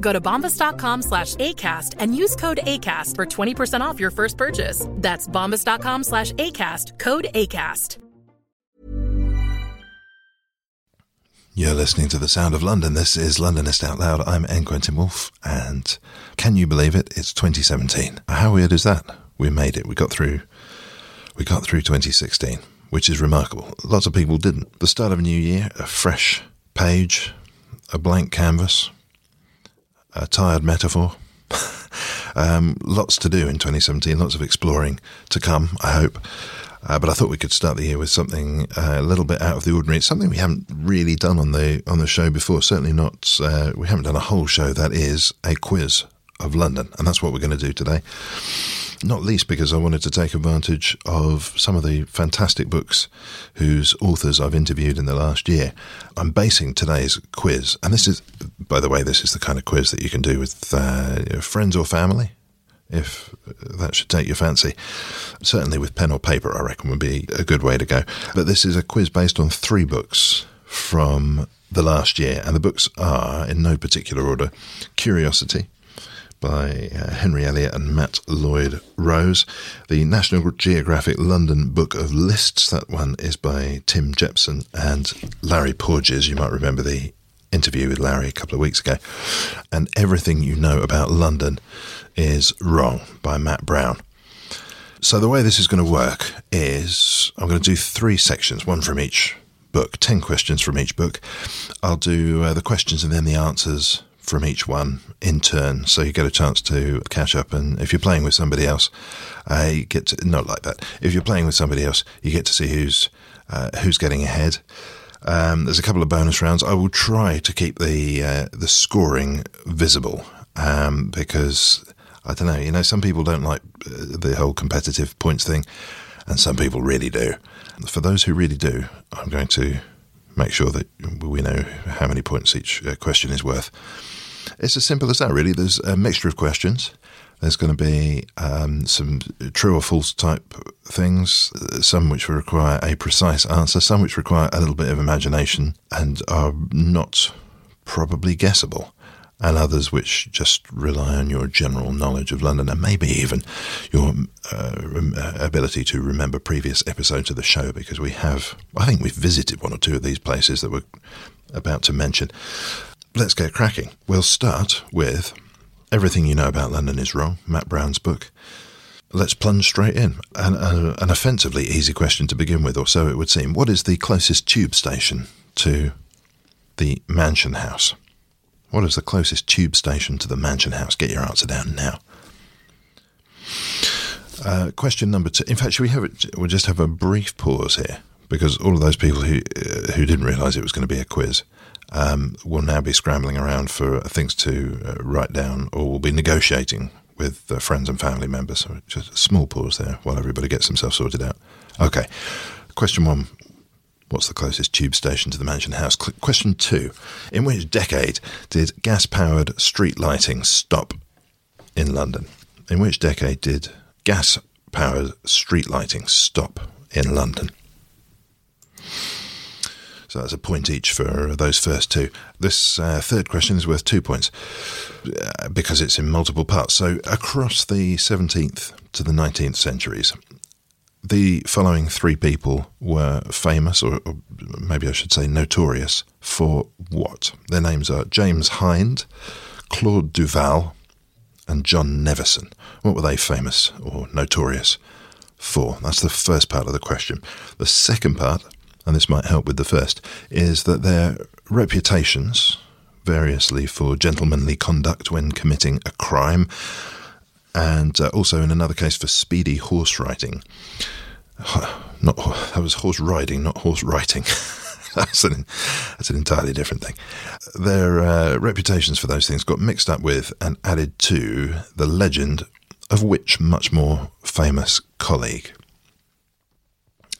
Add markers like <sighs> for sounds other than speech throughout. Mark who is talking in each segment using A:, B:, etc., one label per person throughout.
A: Go to bombas.com slash ACAST and use code ACAST for 20% off your first purchase. That's bombas.com slash ACAST, code ACAST.
B: You're listening to The Sound of London. This is Londonist Out Loud. I'm N. Quentin Woolf, and can you believe it? It's 2017. How weird is that? We made it. We got through. We got through 2016, which is remarkable. Lots of people didn't. The start of a new year, a fresh page, a blank canvas, a tired metaphor. um, lots to do in 2017. Lots of exploring to come. I hope. Uh, but I thought we could start the year with something uh, a little bit out of the ordinary. It's something we haven't really done on the on the show before. Certainly not. Uh, we haven't done a whole show that is a quiz of London, and that's what we're going to do today. Not least because I wanted to take advantage of some of the fantastic books whose authors I've interviewed in the last year. I'm basing today's quiz, and this is, by the way, this is the kind of quiz that you can do with uh, friends or family if that should take your fancy. Certainly with pen or paper, I reckon would be a good way to go. But this is a quiz based on three books from the last year, and the books are, in no particular order, Curiosity by uh, Henry Elliott and Matt Lloyd Rose, the National Geographic London Book of Lists, that one is by Tim Jepson and Larry Porges. You might remember the interview with Larry a couple of weeks ago. And Everything You Know About London is Wrong by Matt Brown. So, the way this is going to work is I'm going to do three sections, one from each book, 10 questions from each book. I'll do uh, the questions and then the answers from each one in turn, so you get a chance to catch up. And if you're playing with somebody else, uh, you get to, not like that. If you're playing with somebody else, you get to see who's uh, who's getting ahead. Um, there's a couple of bonus rounds. I will try to keep the uh, the scoring visible um, because I don't know. You know, some people don't like uh, the whole competitive points thing, and some people really do. For those who really do, I'm going to make sure that we know how many points each uh, question is worth. It's as simple as that, really. There's a mixture of questions. There's going to be um, some true or false type things, some which require a precise answer, some which require a little bit of imagination and are not probably guessable, and others which just rely on your general knowledge of London and maybe even your uh, uh, ability to remember previous episodes of the show because we have, I think we've visited one or two of these places that we're about to mention. Let's get cracking. We'll start with Everything You Know About London is Wrong, Matt Brown's book. Let's plunge straight in. An, uh, an offensively easy question to begin with, or so it would seem. What is the closest tube station to the Mansion House? What is the closest tube station to the Mansion House? Get your answer down now. Uh, question number two. In fact, should we have it? We'll just have a brief pause here because all of those people who uh, who didn't realise it was going to be a quiz um, will now be scrambling around for things to uh, write down or will be negotiating with uh, friends and family members. So just a small pause there while everybody gets themselves sorted out. Okay, question one. What's the closest tube station to the Mansion House? question two. In which decade did gas powered street lighting stop in London? In which decade did gas powered street lighting stop in London? So that's a point each for those first two. This uh, third question is worth two points uh, because it's in multiple parts. So across the 17th to the 19th centuries, the following three people were famous, or, or, maybe I should say notorious, for what? Their names are James Hind, Claude Duval, and John Nevison. What were they famous or notorious for? That's the first part of the question. The second part, and this might help with the first, is that their reputations, variously for gentlemanly conduct when committing a crime, and uh, also in another case for speedy horse riding. <sighs> Not that was horse riding, not horse writing. <laughs> that's an that's an entirely different thing. Their uh, reputations for those things got mixed up with and added to the legend of which much more famous colleague.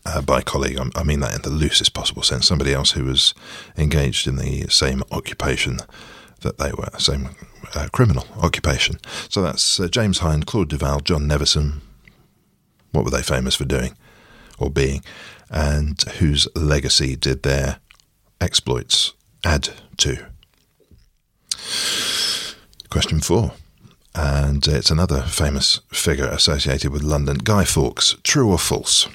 B: Uh, by colleague, I mean that in the loosest possible sense. Somebody else who was engaged in the same occupation that they were, same uh, criminal occupation. So that's uh, James Hind, Claude Duval, John Nevison. What were they famous for doing or being? And whose legacy did their exploits add to? Question four. And it's another famous figure associated with London, Guy Fawkes. True or false?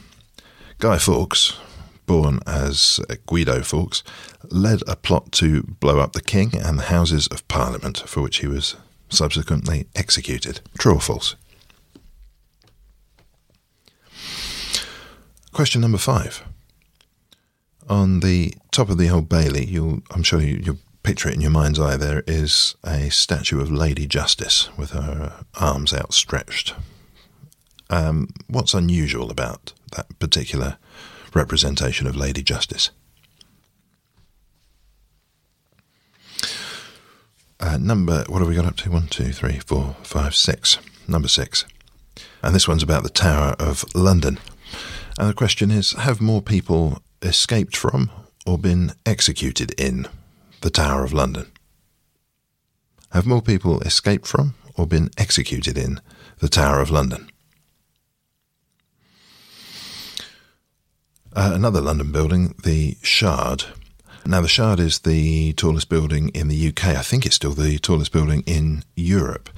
B: Guy Fawkes, born as Guido Fawkes, led a plot to blow up the king and the Houses of Parliament, for which he was subsequently executed. True or false? Question number five. On the top of the Old Bailey, I'm sure you, you'll picture it in your mind's eye. There is a statue of Lady Justice with her arms outstretched. Um, what's unusual about that particular representation of Lady Justice? Uh, number, what have we got up to? One, two, three, four, five, six. Number six. And this one's about the Tower of London. And the question is Have more people escaped from or been executed in the Tower of London? Have more people escaped from or been executed in the Tower of London? Uh, another London building, the Shard. Now, the Shard is the tallest building in the UK. I think it's still the tallest building in Europe,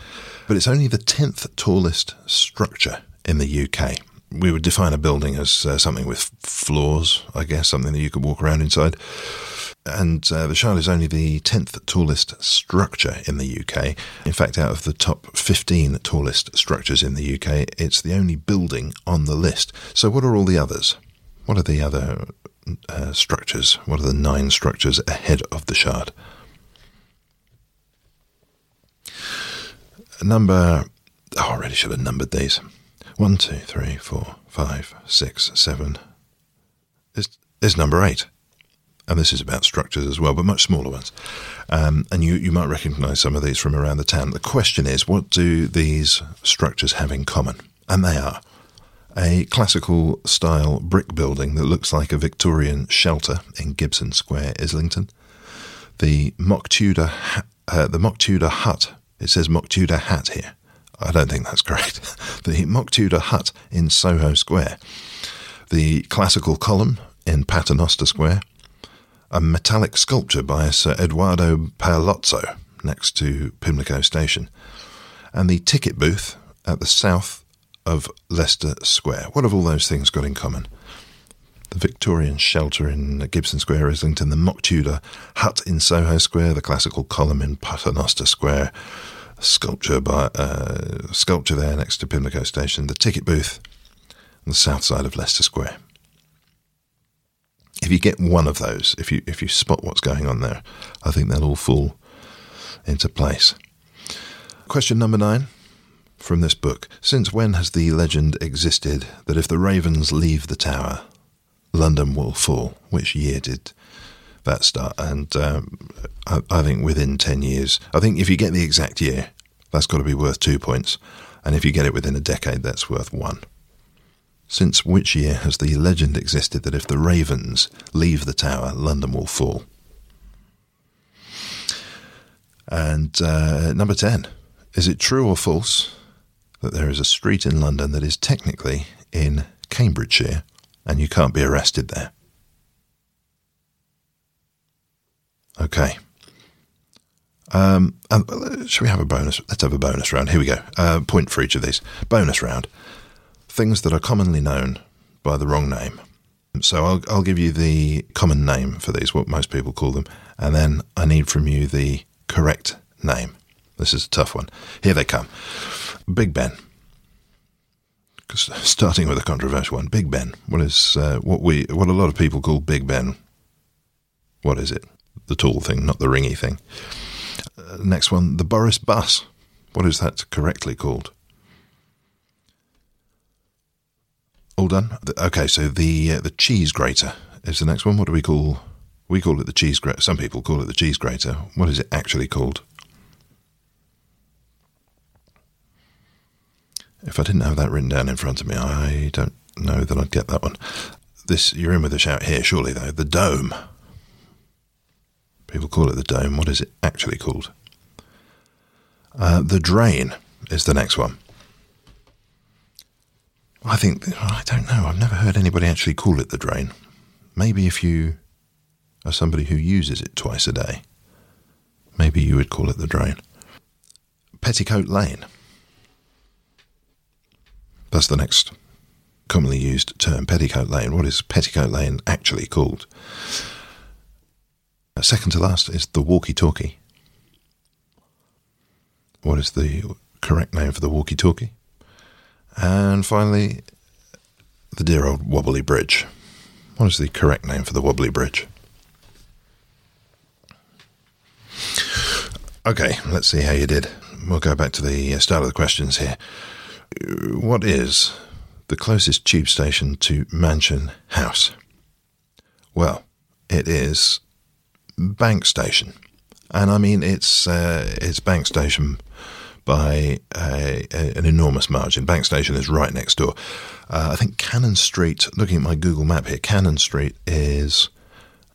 B: but it's only the 10th tallest structure in the UK. We would define a building as uh, something with floors, I guess, something that you could walk around inside. And uh, the Shard is only the 10th tallest structure in the UK. In fact, out of the top 15 tallest structures in the UK, it's the only building on the list. So, what are all the others? What are the other uh, structures? What are the nine structures ahead of the shard? Number. Oh, I really should have numbered these. One, two, three, four, five, six, seven. Is number eight, and this is about structures as well, but much smaller ones. Um, and you you might recognise some of these from around the town. The question is, what do these structures have in common? And they are a classical style brick building that looks like a Victorian shelter in Gibson Square, Islington. The mock Tudor, uh, the mock Tudor hut. It says mock Tudor hat here. I don't think that's correct. <laughs> the mock Tudor hut in Soho Square. The classical column in Paternoster Square. A metallic sculpture by Sir Eduardo Paolozzi next to Pimlico Station. And the ticket booth at the south of Leicester Square. What have all those things got in common? The Victorian shelter in Gibson Square, Islington, the mock Tudor hut in Soho Square, the classical column in Paternoster Square, sculpture by uh, sculpture there next to Pimlico Station, the ticket booth on the south side of Leicester Square. If you get one of those, if you if you spot what's going on there, I think they'll all fall into place. Question number nine from this book. Since when has the legend existed that if the ravens leave the tower, London will fall? Which year did that start? And um, I, I, think within 10 years. I think if you get the exact year, that's got to be worth two points. And if you get it within a decade, that's worth one. Since which year has the legend existed that if the ravens leave the tower, London will fall? And uh, number 10. Is it true or false that there is a street in London that is technically in Cambridgeshire and you can't be arrested there. Okay. Um, and uh, should we have a bonus? Let's have a bonus round. Here we go. Uh, point for each of these. Bonus round. Things that are commonly known by the wrong name. So I'll, I'll give you the common name for these, what most people call them, and then I need from you the correct name. This is a tough one. Here they come. Big Ben. Starting with a controversial one, Big Ben. What is uh, what we what a lot of people call Big Ben? What is it? The tall thing, not the ringy thing. Uh, next one, the Boris Bus. What is that correctly called? All done. Okay, so the uh, the cheese grater is the next one. What do we call? We call it the cheese grater. Some people call it the cheese grater. What is it actually called? If I didn't have that written down in front of me, I don't know that I'd get that one. This you're in with a shout here, surely though. The dome. People call it the dome. What is it actually called? Uh, the drain is the next one. I think, I don't know, I've never heard anybody actually call it the drain. Maybe if you are somebody who uses it twice a day, maybe you would call it the drain. Petticoat Lane. That's the next commonly used term, Petticoat Lane. What is Petticoat Lane actually called? Uh, second to last is the walkie talkie. What is the correct name for the walkie talkie? And finally, the dear old Wobbly Bridge. What is the correct name for the Wobbly Bridge? Okay, let's see how you did. We'll go back to the start of the questions here. What is the closest tube station to Mansion House? Well, it is Bank Station, and I mean it's uh, it's Bank Station by a, a, an enormous margin. Bank Station is right next door. Uh, I think Cannon Street. Looking at my Google map here, Cannon Street is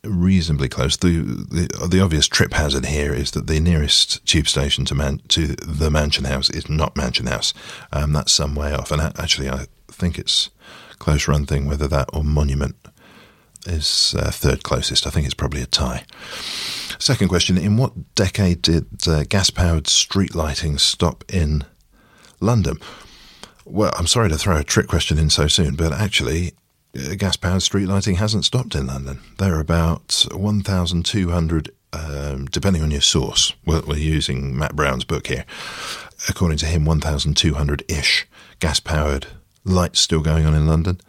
B: reasonably close. The, the, the obvious trip hazard here is that the nearest tube station to man, to the Mansion House is not Mansion House. Um, that's some way off, and actually, I think it's close run thing whether that or Monument is uh, third closest. I think it's probably a tie. Second question In what decade did uh, gas powered street lighting stop in London? Well, I'm sorry to throw a trick question in so soon, but actually, gas powered street lighting hasn't stopped in London. There are about 1,200, um, depending on your source. We're, we're using Matt Brown's book here. According to him, 1,200 ish gas powered lights still going on in London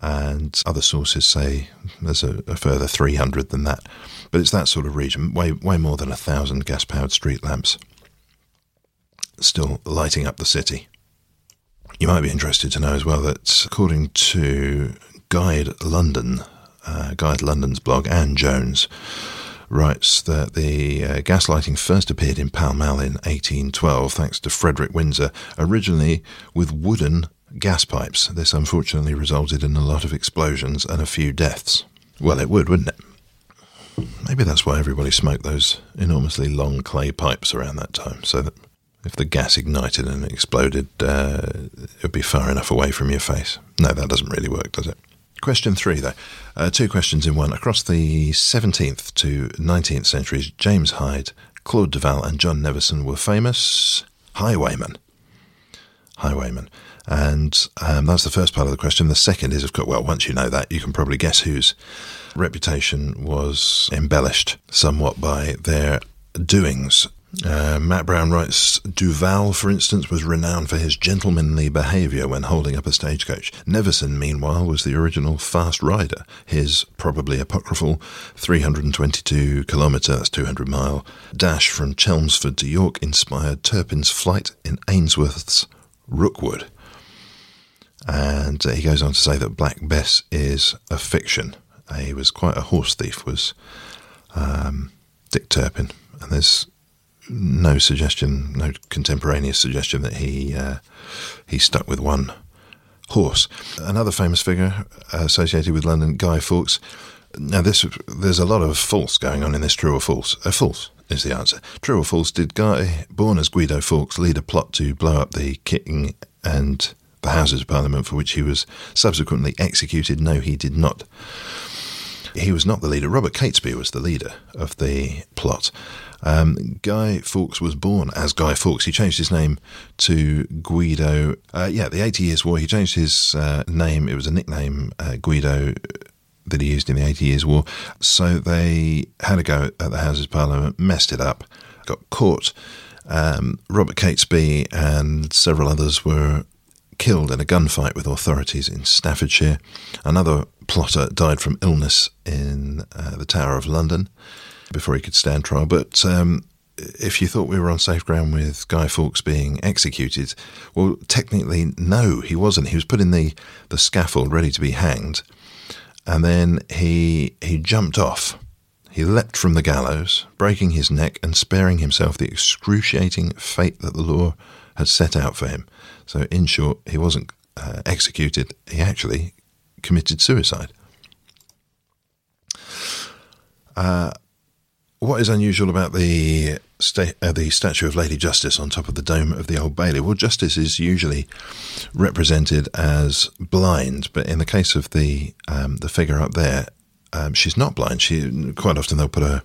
B: and other sources say there's a, a, further 300 than that. But it's that sort of region, way, way more than a thousand gas powered street lamps still lighting up the city. You might be interested to know as well that according to Guide London, uh, Guide London's blog, Anne Jones writes that the uh, gaslighting first appeared in Pall Mall in 1812 thanks to Frederick Winsor, originally with wooden gas pipes. This unfortunately resulted in a lot of explosions and a few deaths. Well, it would, wouldn't it? Maybe that's why everybody smoked those enormously long clay pipes around that time, so that if the gas ignited and exploded, uh, it would be far enough away from your face. No, that doesn't really work, does it? Question three, though. Uh, two questions in one. Across the 17th to 19th centuries, James Hind, Claude Duval, and John Nevison were famous highwaymen. Highwaymen. And um, that's the first part of the question. The second is, of course, well, once you know that, you can probably guess whose reputation was embellished somewhat by their doings. Uh, Matt Brown writes Duval, for instance, was renowned for his gentlemanly behaviour when holding up a stagecoach. Nevison, meanwhile, was the original fast rider. His probably apocryphal 322 kilometre, that's 200 mile, dash from Chelmsford to York inspired Turpin's flight in Ainsworth's Rookwood. And uh, he goes on to say that Black Bess is a fiction. Uh, he was quite a horse thief, was um, Dick Turpin. And there's no suggestion, no contemporaneous suggestion that he uh, he stuck with one horse. Another famous figure associated with London, Guy Fawkes. Now, this there's a lot of false going on in this. True or false? A uh, false is the answer. True or false? Did Guy, born as Guido Fawkes, lead a plot to blow up the King and the Houses of Parliament for which he was subsequently executed. No, he did not. He was not the leader. Robert Catesby was the leader of the plot. Um, Guy Fawkes was born as Guy Fawkes. He changed his name to Guido. Uh, yeah, the Eighty Years' War. He changed his uh, name. It was a nickname, uh, Guido, that he used in the Eighty Years' War. So they had a go at the Houses of Parliament, messed it up, got caught. Um, Robert Catesby and several others were killed in a gunfight with authorities in Staffordshire. Another plotter died from illness in uh, the Tower of London before he could stand trial. But um, if you thought we were on safe ground with Guy Fawkes being executed, well, technically, no, he wasn't. He was put in the, the scaffold ready to be hanged, and then he he jumped off. He leapt from the gallows, breaking his neck and sparing himself the excruciating fate that the law had set out for him. So, in short, he wasn't uh, executed, he actually committed suicide. Uh, what is unusual about the sta- uh, the statue of Lady Justice on top of the dome of the Old Bailey? Well, Justice is usually represented as blind, but in the case of the um, the figure up there, um, she's not blind. She quite often they'll put a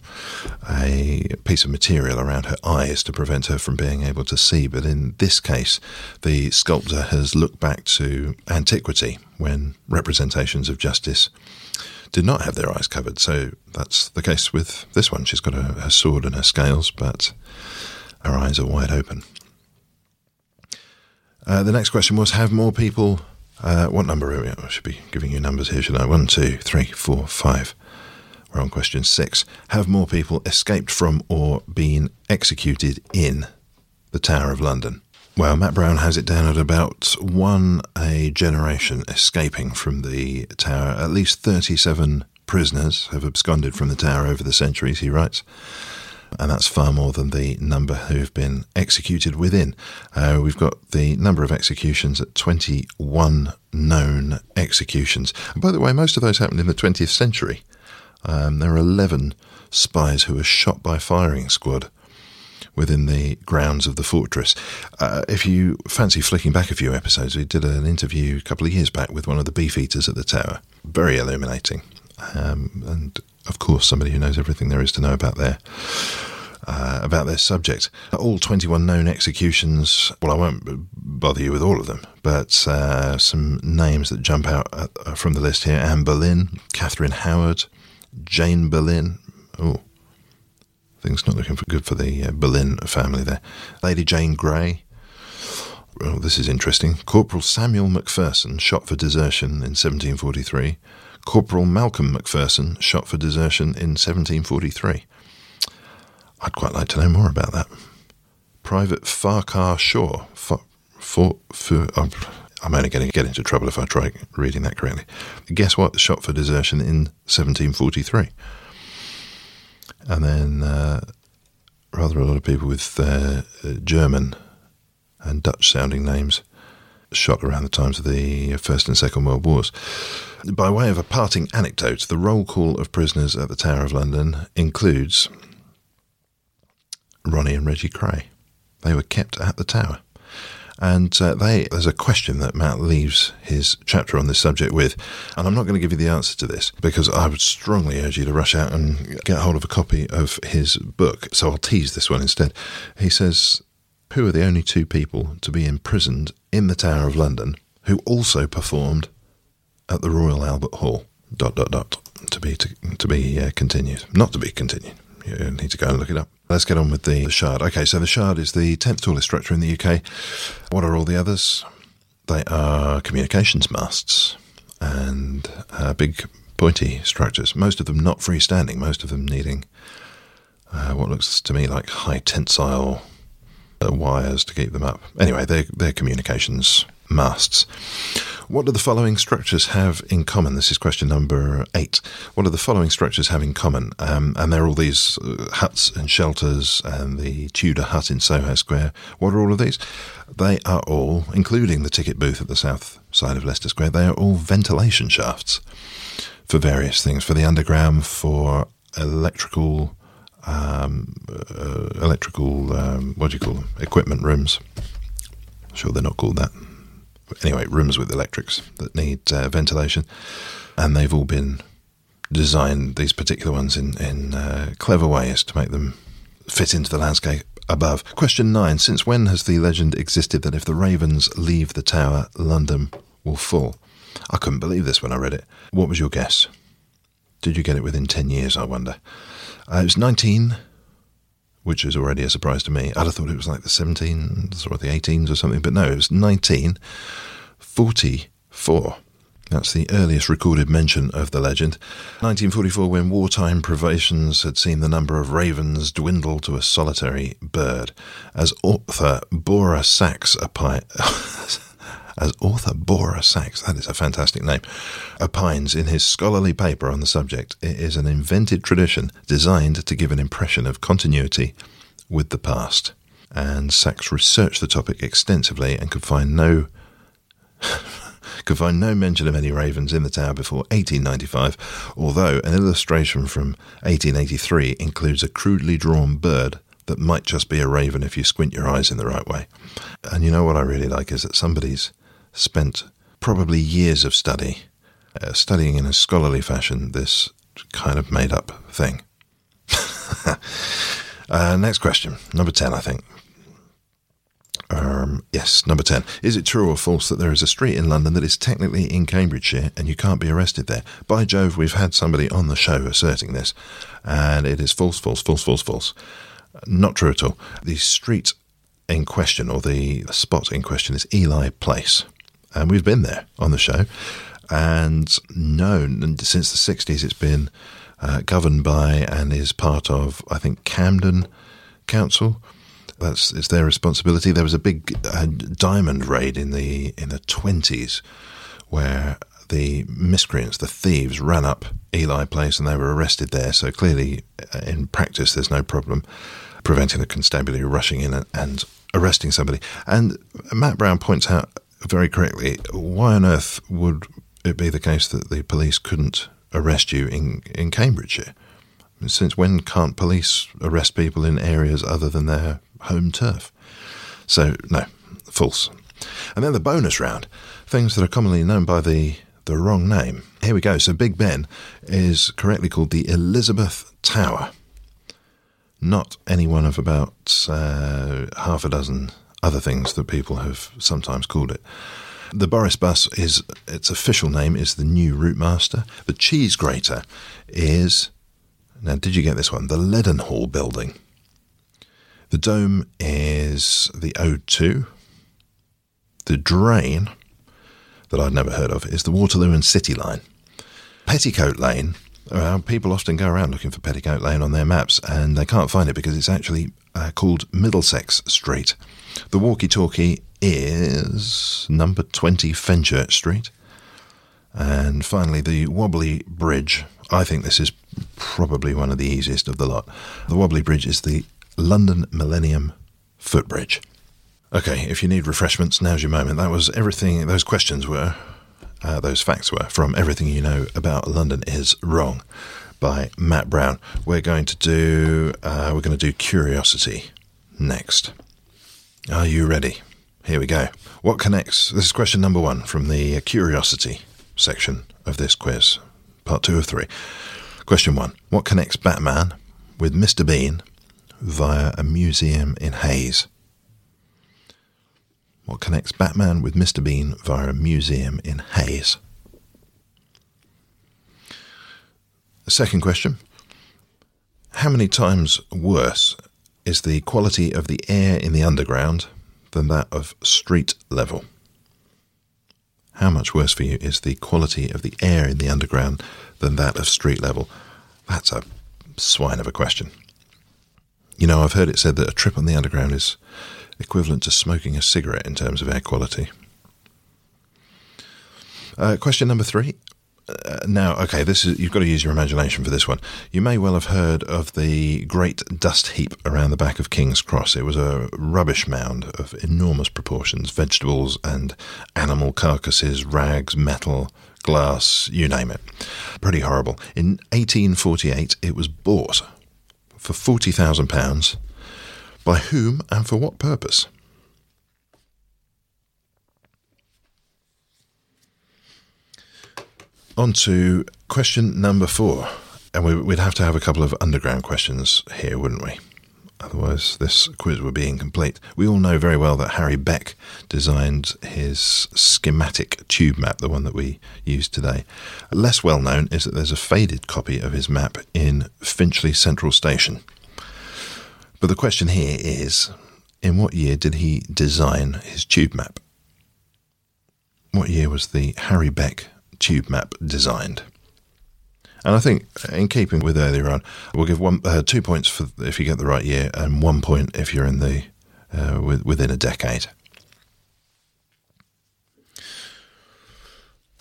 B: a piece of material around her eyes to prevent her from being able to see. But in this case, the sculptor has looked back to antiquity when representations of justice did not have their eyes covered. So that's the case with this one. She's got a, sword and her scales, but her eyes are wide open. Uh, the next question was: Have more people uh, what number are we? I should be giving you numbers here, should I? One, two, three, four, five. We're on question six. Have more people escaped from or been executed in the Tower of London? Well, Matt Brown has it down at about one a generation escaping from the tower. At least 37 prisoners have absconded from the tower over the centuries, he writes and that's far more than the number who have been executed within. Uh, we've got the number of executions at 21 known executions. And by the way, most of those happened in the 20th century. Um, there are 11 spies who were shot by firing squad within the grounds of the fortress. Uh, if you fancy flicking back a few episodes, we did an interview a couple of years back with one of the beefeaters at the tower. Very illuminating. Um, and of course, somebody who knows everything there is to know about their uh, about their subject. All 21 known executions. Well, I won't bother you with all of them, but uh, some names that jump out uh, from the list here: Anne Boleyn, Catherine Howard, Jane Boleyn. Oh, things not looking for good for the uh, Boleyn family there. Lady Jane Grey. Oh, this is interesting. Corporal Samuel Macpherson, shot for desertion in 1743. Corporal Malcolm Macpherson shot for desertion in 1743. I'd quite like to know more about that. Private Farquhar Shaw. For, for, for, I'm only going to get into trouble if I try reading that correctly. Guess what? Shot for desertion in 1743. And then uh, rather a lot of people with uh, German and Dutch sounding names shot around the times of the First and Second World Wars. By way of a parting anecdote, the roll call of prisoners at the Tower of London includes Ronnie and Reggie Kray. They were kept at the Tower. And uh, they, there's a question that Matt leaves his chapter on this subject with, and I'm not going to give you the answer to this because I would strongly urge you to rush out and get hold of a copy of his book. So I'll tease this one instead. He says, Who are the only two people to be imprisoned in the Tower of London who also performed at the Royal Albert Hall. Dot dot dot. To be to, to be uh, continued, not to be continued. You need to go and look it up. Let's get on with the Shard. Okay, so the Shard is the tenth tallest structure in the UK. What are all the others? They are communications masts and uh, big pointy structures. Most of them not freestanding. Most of them needing uh, what looks to me like high tensile uh, wires to keep them up. Anyway, they're, they're communications masts. What do the following structures have in common? This is question number eight. What do the following structures have in common? Um, and there are all these uh, huts and shelters and the Tudor hut in Soho Square. What are all of these? They are all, including the ticket booth at the south side of Leicester Square, they are all ventilation shafts for various things, for the underground, for electrical. Um, uh, electrical, um, what do you call them? Equipment rooms. Sure, they're not called that anyway, rooms with electrics that need uh, ventilation, and they've all been designed these particular ones in in uh, clever ways to make them fit into the landscape above. Question nine: Since when has the legend existed that if the ravens leave the tower, London will fall? I couldn't believe this when I read it. What was your guess? Did you get it within ten years? I wonder. Uh, it was nineteen which is already a surprise to me. I'd have thought it was like the 17s or the 18s or something, but no, it was 1944. That's the earliest recorded mention of the legend. 1944, when wartime privations had seen the number of ravens dwindle to a solitary bird. As author Boria Sax <laughs> as author Boria Sax, that is a fantastic name, opines in his scholarly paper on the subject, it is an invented tradition designed to give an impression of continuity with the past. And Sachs researched the topic extensively and could find no <laughs> could find no mention of any ravens in the tower before 1895, although an illustration from 1883 includes a crudely drawn bird that might just be a raven if you squint your eyes in the right way. And you know what I really like is that somebody's spent probably years of study uh, studying in a scholarly fashion this kind of made up thing. <laughs> uh, next question, number 10, I think. Um, yes, number 10. Is it true or false that there is a street in London that is technically in Cambridgeshire and you can't be arrested there? By Jove, we've had somebody on the show asserting this, and it is false, false, false, false, false. Not true at all. The street in question, or the, spot in question, is Ely Place. And we've been there on the show and known and since the 60s it's been uh, governed by and is part of, I think, Camden Council that's it's their responsibility. There was a big uh, diamond raid in the in the twenties where the miscreants, the thieves, ran up Ely Place and they were arrested there. So clearly, uh, in practice, there's no problem preventing the constabulary rushing in and, and arresting somebody. And Matt Brown points out very correctly why on earth would it be the case that the police couldn't arrest you in, in Cambridgeshire? Since when can't police arrest people in areas other than their home turf. So, no, false. And then the bonus round things that are commonly known by the, the wrong name. Here we go. So, Big Ben is correctly called the Elizabeth Tower, not any one of about uh, half a dozen other things that people have sometimes called it. The Boris bus is its official name is the new Routemaster. The cheese grater is now. Did you get this one? The Leadenhall building. The dome is the O2. The drain, that I'd never heard of, is the Waterloo and City line. Petticoat Lane, uh, people often go around looking for Petticoat Lane on their maps and they can't find it because it's actually uh, called Middlesex Street. The walkie talkie is number 20 Fenchurch Street. And finally, the Wobbly Bridge. I think this is probably one of the easiest of the lot. The Wobbly Bridge is the London Millennium Footbridge. Okay, if you need refreshments, now's your moment. That was everything, those questions were, uh, those facts were from Everything You Know About London is Wrong by Matt Brown. We're going to do, uh, we're going to do Curiosity next. Are you ready? Here we go. What connects, this is question number one from the Curiosity section of this quiz, part two of three. Question one What connects Batman with Mr. Bean via a museum in Hayes. What connects Batman with Mr. Bean via a museum in Hayes? The second question How many times worse is the quality of the air in the underground than that of street level? How much worse for you is the quality of the air in the underground than that of street level? That's a swine of a question. You know, I've heard it said that a trip on the underground is equivalent to smoking a cigarette in terms of air quality. Uh, question number three. Uh, now, okay, this is you've got to use your imagination for this one. You may well have heard of the great dust heap around the back of King's Cross. It was a rubbish mound of enormous proportions, vegetables and animal carcasses, rags, metal, glass, you name it. Pretty horrible. In 1848, it was bought for £40,000 by whom and for what purpose? On to question number four. And we'd have to have a couple of underground questions here, wouldn't we? Otherwise, this quiz would be incomplete. We all know very well that Harry Beck designed his schematic tube map, the one that we use today. Less well known is that there's a faded copy of his map in Finchley Central Station. But the question here is in what year did he design his tube map? what year was the Harry Beck tube map designed? And I think, in keeping with earlier on, we'll give one uh, two points for if you get the right year, and one point if you're in the uh, within a decade.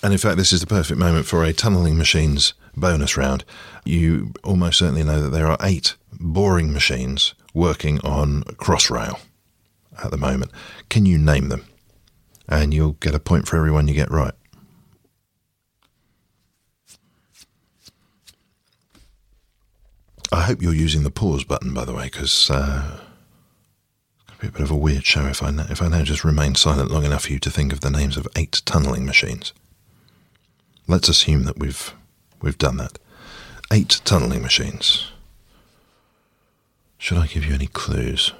B: And in fact, this is the perfect moment for a tunnelling machines bonus round. You almost certainly know that there are eight boring machines working on Crossrail at the moment. Can you name them? And you'll get a point for everyone you get right. I hope you're using the pause button, by the way, because uh, it's going to be a bit of a weird show if I if I now just remain silent long enough for you to think of the names of eight tunnelling machines. Let's assume that we've we've done that. Eight tunnelling machines. Should I give you any clues?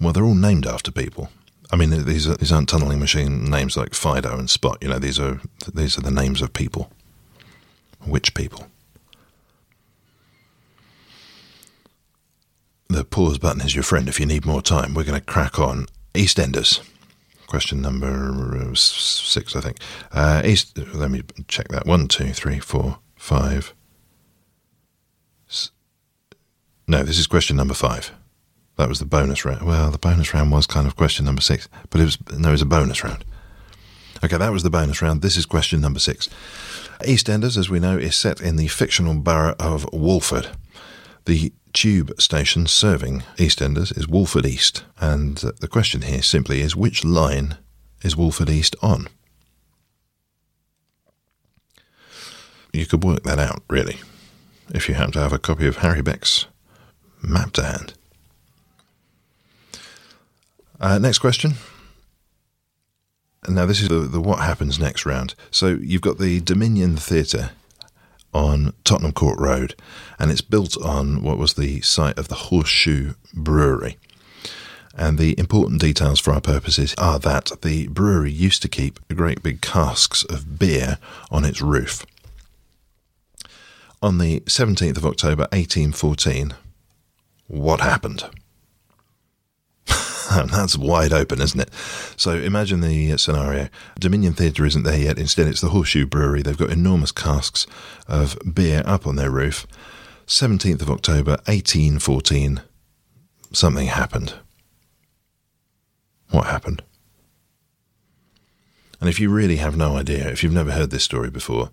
B: Well, they're all named after people. I mean, these are these aren't tunnelling machine names like Fido and Spot. You know, these are these are the names of people. Which people? The pause button is your friend if you need more time. We're going to crack on. EastEnders. Question number six, I think. Uh, East. Let me check that. One, two, three, four, five. No, this is question number five. That was the bonus round. Well, the bonus round was kind of question number six, but it was no, it was a bonus round. Okay, that was the bonus round. This is question number six. EastEnders, as we know, is set in the fictional borough of Walford. The tube station serving EastEnders is Walford East, and the question here simply is which line is Walford East on? You could work that out, really, if you happen to have a copy of Harry Beck's map to hand. Uh, next question. Now, this is the, the what happens next round. So, you've got the Dominion Theatre on Tottenham Court Road, and it's built on what was the site of the Horseshoe Brewery. And the important details for our purposes are that the brewery used to keep great big casks of beer on its roof. On the 17th of October 1814, what happened? <laughs> That's wide open, isn't it? So imagine the uh, scenario. Dominion Theatre isn't there yet. Instead, it's the Horseshoe Brewery. They've got enormous casks of beer up on their roof. 17th of October, 1814. Something happened. What happened? And if you really have no idea, if you've never heard this story before,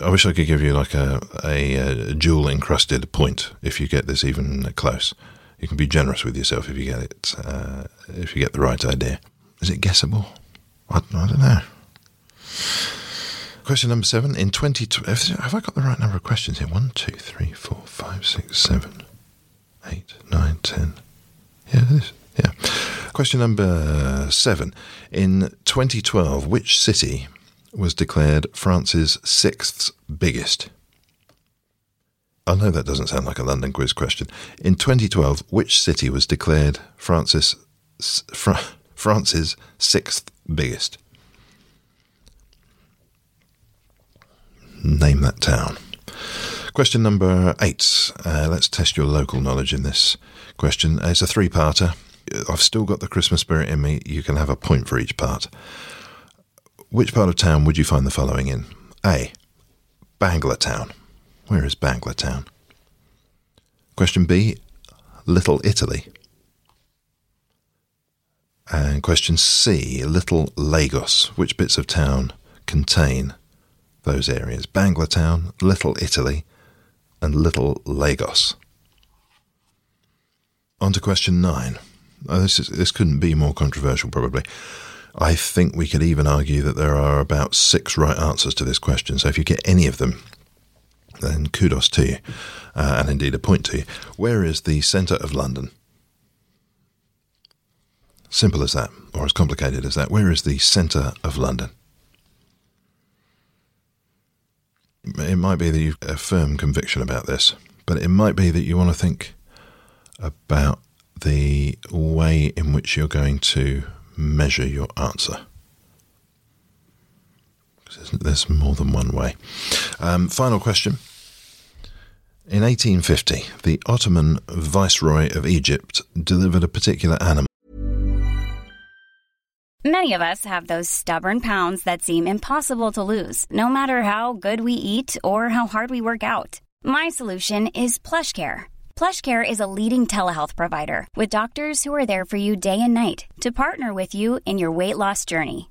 B: I wish I could give you like a, a, a jewel encrusted point if you get this even close. You can be generous with yourself if you get it, uh, if you get the right idea. Is it guessable? I, I don't know. Question number seven. In 20, have I got the right number of questions here? One, two, three, four, five, six, seven, eight, nine, ten. Yeah. Yeah. Question number seven. In 2012, which city was declared France's sixth biggest? I know that doesn't sound like a London quiz question. In 2012, which city was declared France's, Fra- France's sixth biggest? Name that town. Question number eight. Uh, let's test your local knowledge in this question. It's a three parter. I've still got the Christmas spirit in me. You can have a point for each part. Which part of town would you find the following in? A. Bangla Town. Where is Bangla Town? Question B, Little Italy. And question C, Little Lagos. Which bits of town contain those areas? Bangla Town, Little Italy, and Little Lagos. On to question nine. Oh, this, is, this couldn't be more controversial, probably. I think we could even argue that there are about six right answers to this question. So if you get any of them, then kudos to you, uh, and indeed a point to you. Where is the centre of London? Simple as that, or as complicated as that. Where is the centre of London? It might be that you've a firm conviction about this, but it might be that you want to think about the way in which you're going to measure your answer. There's more than one way. Um, final question. In 1850, the Ottoman Viceroy of Egypt delivered a particular animal.
C: Many of us have those stubborn pounds that seem impossible to lose, no matter how good we eat or how hard we work out. My solution is PlushCare. PlushCare is a leading telehealth provider with doctors who are there for you day and night to partner with you in your weight loss journey.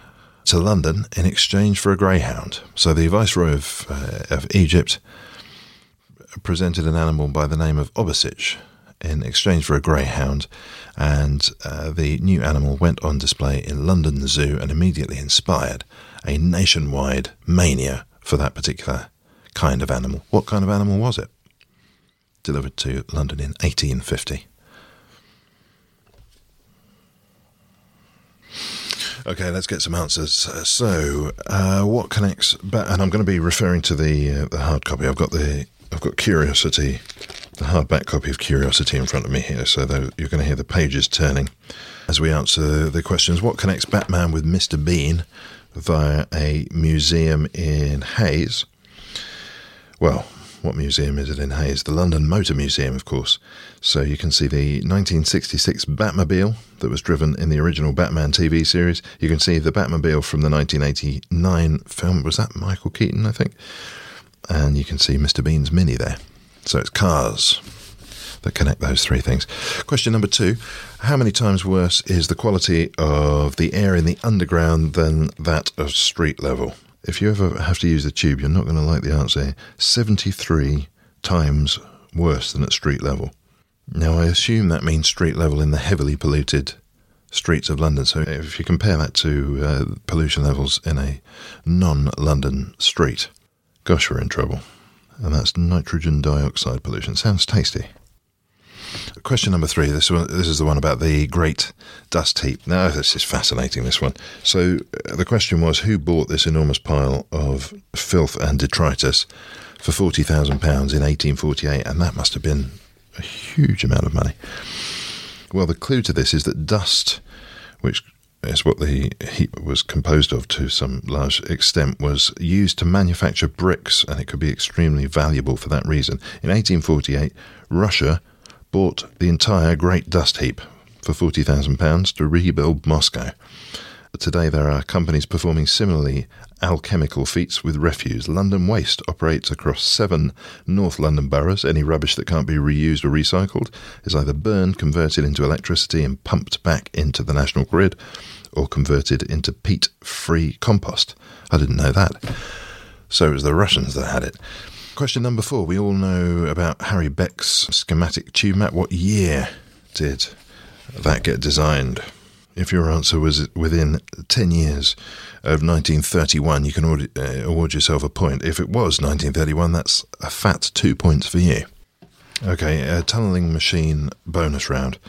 B: to London in exchange for a greyhound. So the Viceroy of, uh, of Egypt presented an animal by the name of Obasich in exchange for a greyhound, and uh, the new animal went on display in London Zoo and immediately inspired a nationwide mania for that particular kind of animal. What kind of animal was it? Delivered to London in 1850. Okay, let's get some answers. So, uh, what connects? Ba- and I'm going to be referring to the uh, the hard copy. I've got the I've got Curiosity, the hardback copy of Curiosity in front of me here. So you're going to hear the pages turning as we answer the questions. What connects Batman with Mr. Bean via a museum in Hayes? Well, what museum is it in Hayes? The London Motor Museum, of course. So you can see the 1966 Batmobile that was driven in the original Batman TV series. You can see the Batmobile from the 1989 film. Was that Michael Keaton, I think? And you can see Mr. Bean's Mini there. So it's cars that connect those three things. Question number two How many times worse is the quality of the air in the underground than that of street level? If you ever have to use the tube, you're not going to like the answer. 73 times worse than at street level. Now, I assume that means street level in the heavily polluted streets of London. So, if you compare that to uh, pollution levels in a non London street, gosh, we're in trouble. And that's nitrogen dioxide pollution. Sounds tasty. Question number three. This one, this is the one about the Great Dust Heap. Now, this is fascinating. This one. So, uh, the question was, who bought this enormous pile of filth and detritus for forty thousand pounds in eighteen forty-eight? And that must have been a huge amount of money. Well, the clue to this is that dust, which is what the heap was composed of to some large extent, was used to manufacture bricks, and it could be extremely valuable for that reason. In 1848, Russia bought the entire Great Dust Heap for £40,000 to rebuild Moscow. Today, there are companies performing similarly alchemical feats with refuse. London Waste operates across seven North London boroughs. Any rubbish that can't be reused or recycled is either burned, converted into electricity, and pumped back into the national grid, or converted into peat free compost. I didn't know that. So it was the Russians that had it. Question number four. We all know about Harry Beck's schematic tube map. What year did that get designed? If your answer was within 10 years of 1931, you can award, uh, award yourself a point. If it was 1931, that's a fat two points for you. Okay, a tunnelling machine bonus round.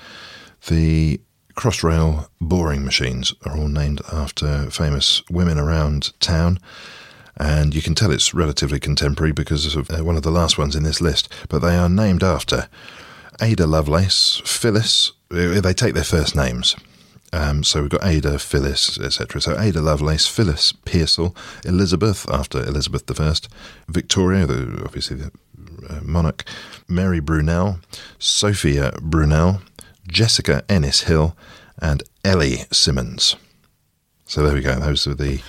B: The Crossrail boring machines are all named after famous women around town and you can tell it's relatively contemporary because of uh, one of the last ones in this list, but they are named after Ada Lovelace, Phyllis, uh, they take their first names, Um, so we've got Ada, Phyllis, etc. So Ada Lovelace, Phyllis Pearsall, Elizabeth after Elizabeth I, Victoria, the, obviously the uh, monarch, Mary Brunel, Sophia Brunel, Jessica Ennis Hill, and Ellie Simmonds. So there we go. Those are the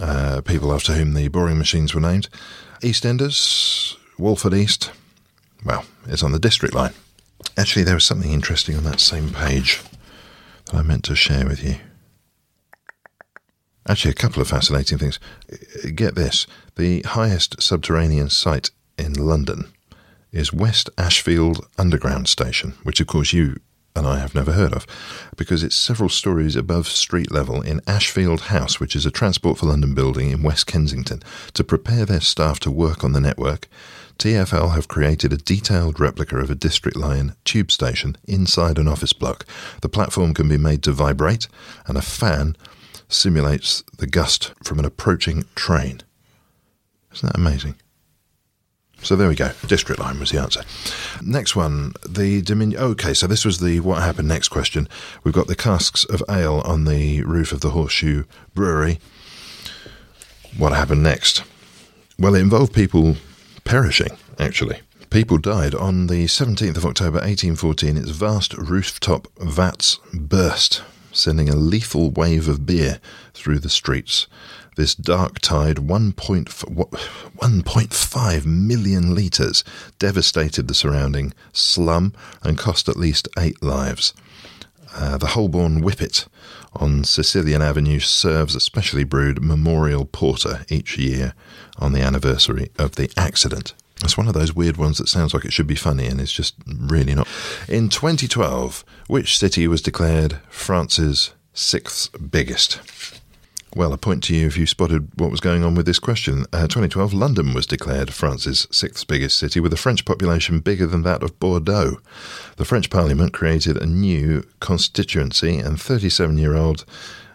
B: uh, people after whom the boring machines were named. EastEnders, Walford East. Well, it's on the district line. Actually, there was something interesting on that same page that I meant to share with you. Actually, a couple of fascinating things. Get this the highest subterranean site in London is West Ashfield Underground Station, which, of course, you and I have never heard of, because it's several stories above street level in Ashfield House, which is a Transport for London building in West Kensington. To prepare their staff to work on the network, TFL have created a detailed replica of a District Line tube station inside an office block. The platform can be made to vibrate, and a fan simulates the gust from an approaching train. Isn't that amazing? So there we go. District line was the answer. Next one, the Dominion. Okay, so this was the what happened next question. We've got the casks of ale on the roof of the Horseshoe Brewery. What happened next? Well, it involved people perishing, actually. People died on the 17th of October 1814. Its vast rooftop vats burst, sending a lethal wave of beer through the streets. This dark tide, 1.5 million litres, devastated the surrounding slum and cost at least eight lives. Uh, the Holborn Whippet on Sicilian Avenue serves a specially brewed memorial porter each year on the anniversary of the accident. It's one of those weird ones that sounds like it should be funny and it's just really not. In 2012, which city was declared France's sixth biggest? Well, a point to you if you spotted what was going on with this question. Uh, 2012, London was declared France's sixth biggest city, with a French population bigger than that of Bordeaux. The French Parliament created a new constituency, and 37 year old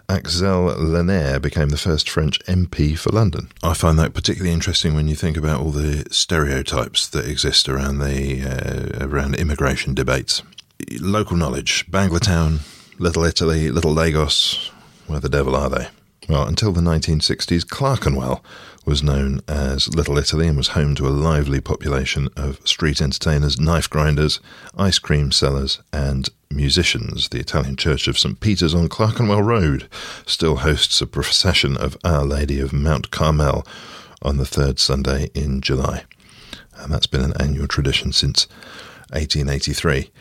B: Axelle Lemaire became the first French MP for London. I find that particularly interesting when you think about all the stereotypes that exist around the uh, around immigration debates. Local knowledge: Banglatown, Little Italy, Little Lagos. Where the devil are they? Well, until the 1960s, Clerkenwell was known as Little Italy and was home to a lively population of street entertainers, knife grinders, ice cream sellers, and musicians. The Italian Church of St. Peter's on Clerkenwell Road still hosts a procession of Our Lady of Mount Carmel on the third Sunday in July. And that's been an annual tradition since 1883.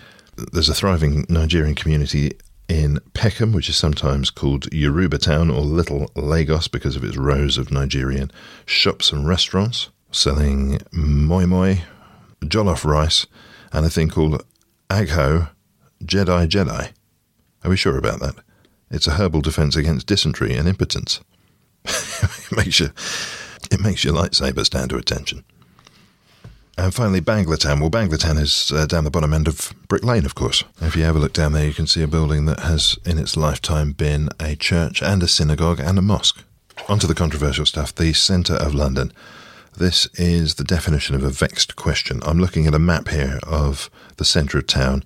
B: There's a thriving Nigerian community in Peckham, which is sometimes called Yoruba Town or Little Lagos because of its rows of Nigerian shops and restaurants selling moi moi, jollof rice, and a thing called agbo Jedi Jedi. Are we sure about that? It's a herbal defense against dysentery and impotence. <laughs> it makes you, it makes your lightsaber stand to attention. And finally, Banglatown. Well, Banglatown is uh, down the bottom end of Brick Lane, of course. If you a look down there, you can see a building that has, in its lifetime, been a church and a synagogue and a mosque. Onto the controversial stuff. The centre of London. This is the definition of a vexed question. I'm looking at a map here of the centre of town.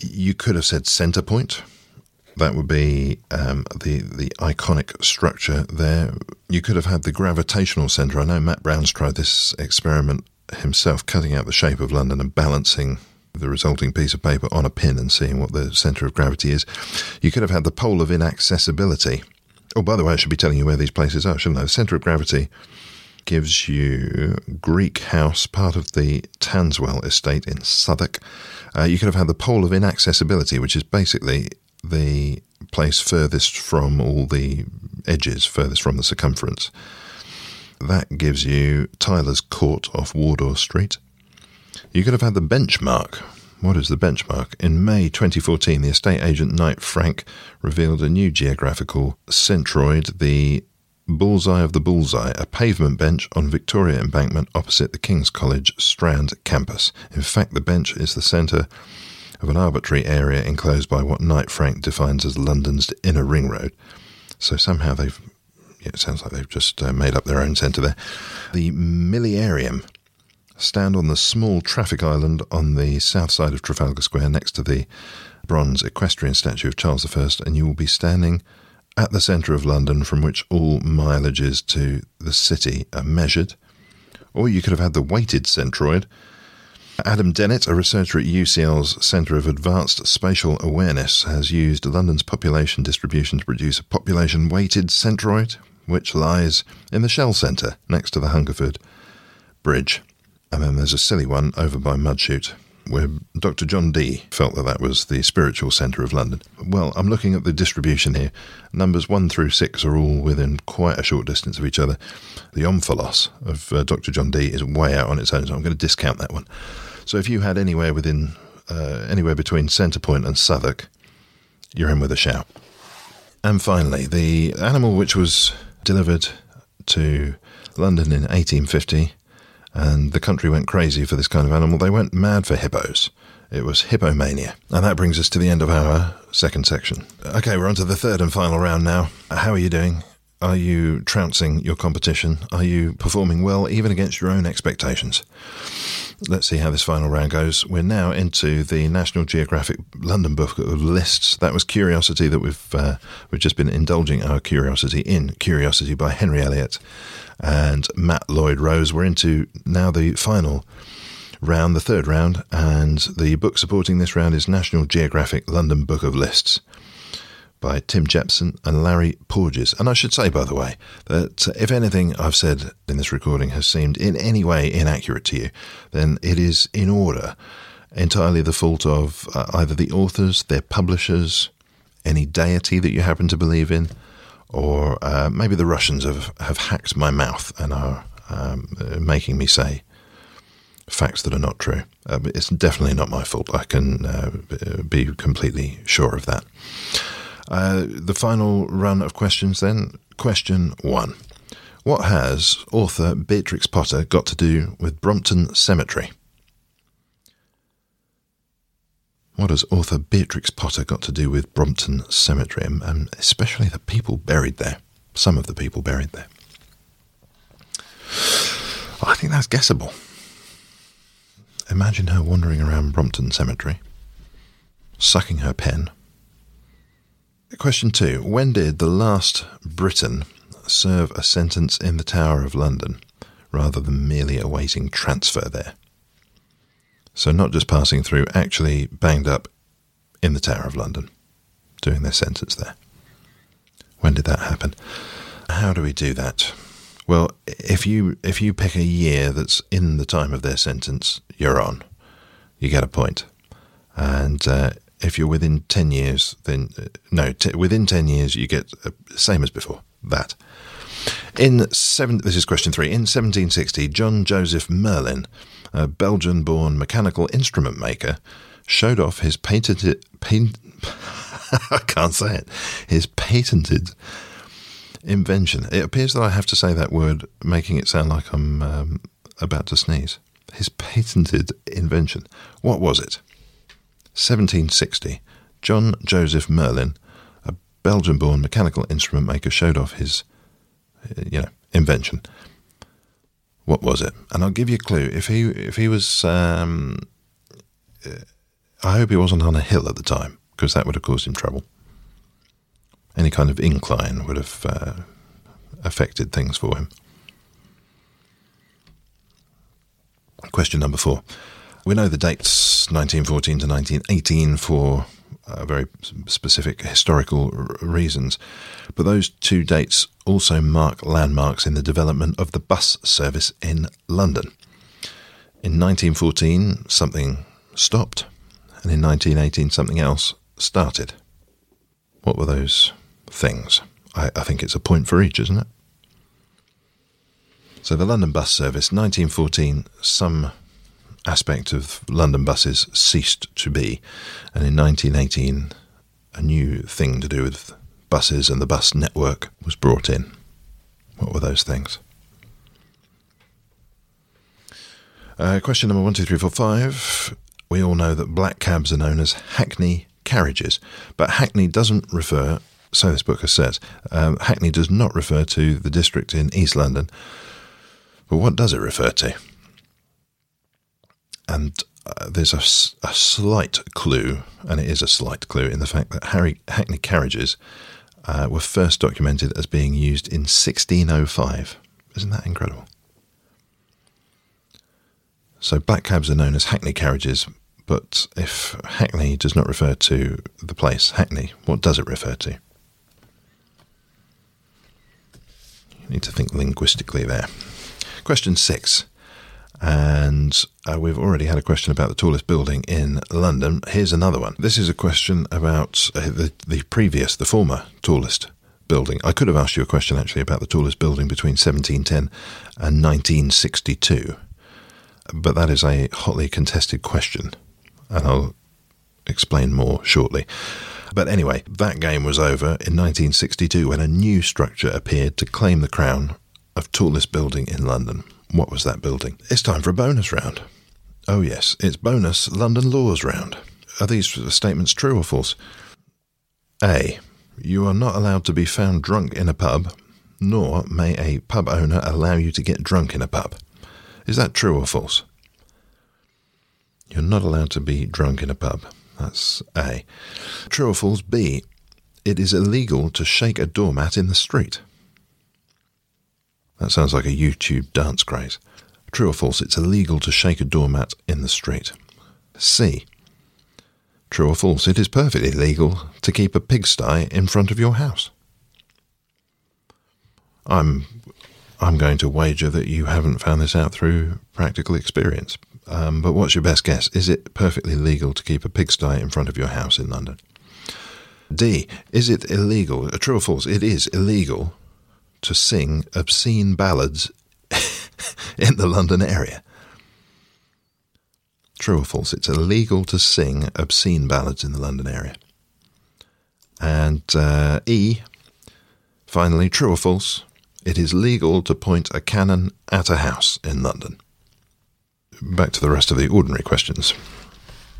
B: You could have said centre point. That would be um, the the iconic structure there. You could have had the gravitational centre. I know Matt Brown's tried this experiment himself cutting out the shape of London and balancing the resulting piece of paper on a pin and seeing what the centre of gravity is. You could have had the pole of inaccessibility. Oh, by the way, I should be telling you where these places are, shouldn't I? The centre of gravity gives you Greet House, part of the Tanswell estate in Southwark. Uh, you could have had the pole of inaccessibility, which is basically the place furthest from all the edges, furthest from the circumference. That gives you Tyler's Court off Wardour Street. You could have had the benchmark. What is the benchmark? In May 2014, the estate agent Knight Frank revealed a new geographical centroid, the Bullseye of the Bullseye, a pavement bench on Victoria Embankment opposite the King's College Strand campus. In fact, the bench is the centre of an arbitrary area enclosed by what Knight Frank defines as London's inner ring road. So somehow they've it sounds like they've just uh, made up their own centre there. The Millenarium stand on the small traffic island on the south side of Trafalgar Square next to the bronze equestrian statue of Charles I, and you will be standing at the centre of London from which all mileages to the city are measured. Or you could have had the weighted centroid. Adam Dennett, a researcher at UCL's Centre of Advanced Spatial Awareness, has used London's population distribution to produce a population weighted centroid, which lies in the Shell Centre next to the Hungerford Bridge. And then there's a silly one over by Mudchute, where Dr. John Dee felt that that was the spiritual centre of London. Well, I'm looking at the distribution here. Numbers 1 through 6 are all within quite a short distance of each other. The omphalos of uh, Dr. John Dee is way out on its own, so I'm going to discount that one. So if you had anywhere within uh, anywhere between Centrepoint Point and Southwark, you're in with a shout. And finally, the animal which was delivered to London in 1850 and the country went crazy for this kind of animal. They went mad for hippos. It was hippomania. And that brings us to the end of our second section. Okay, we're on to the third and final round now. How are you doing? Are you trouncing your competition? Are you performing well, even against your own expectations? Let's see how this final round goes. We're now into the National Geographic London Book of Lists. That was Curiosity that we've uh, we've just been indulging our curiosity in. Curiosity by Henry Eliot and Matt Lloyd Rose. We're into now the final round, the third round, and the book supporting this round is National Geographic London Book of Lists by Tim Jepson and Larry Porges. And I should say, by the way, that if anything I've said in this recording has seemed in any way inaccurate to you, then it is in order entirely the fault of uh, either the authors, their publishers, any deity that you happen to believe in, or uh, maybe the Russians have, have hacked my mouth and are um, making me say facts that are not true. Uh, it's definitely not my fault. I can uh, be completely sure of that. Uh, the final run of questions then. Question one What has author Beatrix Potter got to do with Brompton Cemetery? What has author Beatrix Potter got to do with Brompton Cemetery, and especially the people buried there? Some of the people buried there. I think that's guessable. Imagine her wandering around Brompton Cemetery, sucking her pen. Question two When did the last Briton serve a sentence in the Tower of London rather than merely awaiting transfer there? So, not just passing through, actually banged up in the Tower of London, doing their sentence there. When did that happen? How do we do that? Well, if you if you pick a year that's in the time of their sentence, you're on. You get a point. And uh, if you're within ten years, then uh, no, t- within ten years you get uh, same as before. That. In seven, this is question three. In 1760, John Joseph Merlin a Belgian born mechanical instrument maker, showed off his patented. <laughs> I can't say it. His patented invention. It appears that I have to say that word, making it sound like I'm um, about to sneeze. His patented invention. What was it? 1760. John Joseph Merlin, a Belgian born mechanical instrument maker, showed off his, uh, you know, invention. What was it? And I'll give you a clue. If he if he was, um, I hope he wasn't on a hill at the time because that would have caused him trouble. Any kind of incline would have uh, affected things for him. Question number four. We know the dates 1914 to 1918 for uh, very specific historical r- reasons. But those two dates also mark landmarks in the development of the bus service in London. In 1914, something stopped, and in 1918, something else started. What were those things? I, I think it's a point for each, isn't it? So the London bus service, 1914, some aspect of London buses ceased to be. And in 1918, a new thing to do with buses and the bus network was brought in. What were those things? Uh, question number one, two, three, four, five. We all know that black cabs are known as Hackney carriages, but Hackney doesn't refer, so this book has said, um, Hackney does not refer to the district in East London. But what does it refer to? And uh, there's a slight clue, and it is a slight clue, in the fact that Harry, Hackney carriages uh, were first documented as being used in 1605. Isn't that incredible? So black cabs are known as Hackney carriages, but if Hackney does not refer to the place Hackney, what does it refer to? You need to think linguistically there. Question six. And uh, we've already had a question about the tallest building in London. Here's another one. This is a question about uh, the, the previous, the former tallest building. I could have asked you a question actually about the tallest building between 1710 and 1962, but that is a hotly contested question, and I'll explain more shortly. But anyway, that game was over in 1962 when a new structure appeared to claim the crown of tallest building in London. What was that building? It's time for a bonus round. Oh, yes, it's bonus London Laws round. Are these statements true or false? A. You are not allowed to be found drunk in a pub, nor may a pub owner allow you to get drunk in a pub. Is that true or false? You're not allowed to be drunk in a pub. That's A. True or false? B. It is illegal to shake a doormat in the street. That sounds like a YouTube dance craze. True or false? It's illegal to shake a doormat in the street. C. True or false? It is perfectly legal to keep a pigsty in front of your house. I'm I'm going to wager that you haven't found this out through practical experience. Um, but what's your best guess? Is it perfectly legal to keep a pigsty in front of your house in London? D. Is it illegal? True or false? It is illegal to sing obscene ballads <laughs> in the London area. True or false? It's illegal to sing obscene ballads in the London area. And uh, E. Finally, true or false? It is legal to point a cannon at a house in London. Back to the rest of the ordinary questions.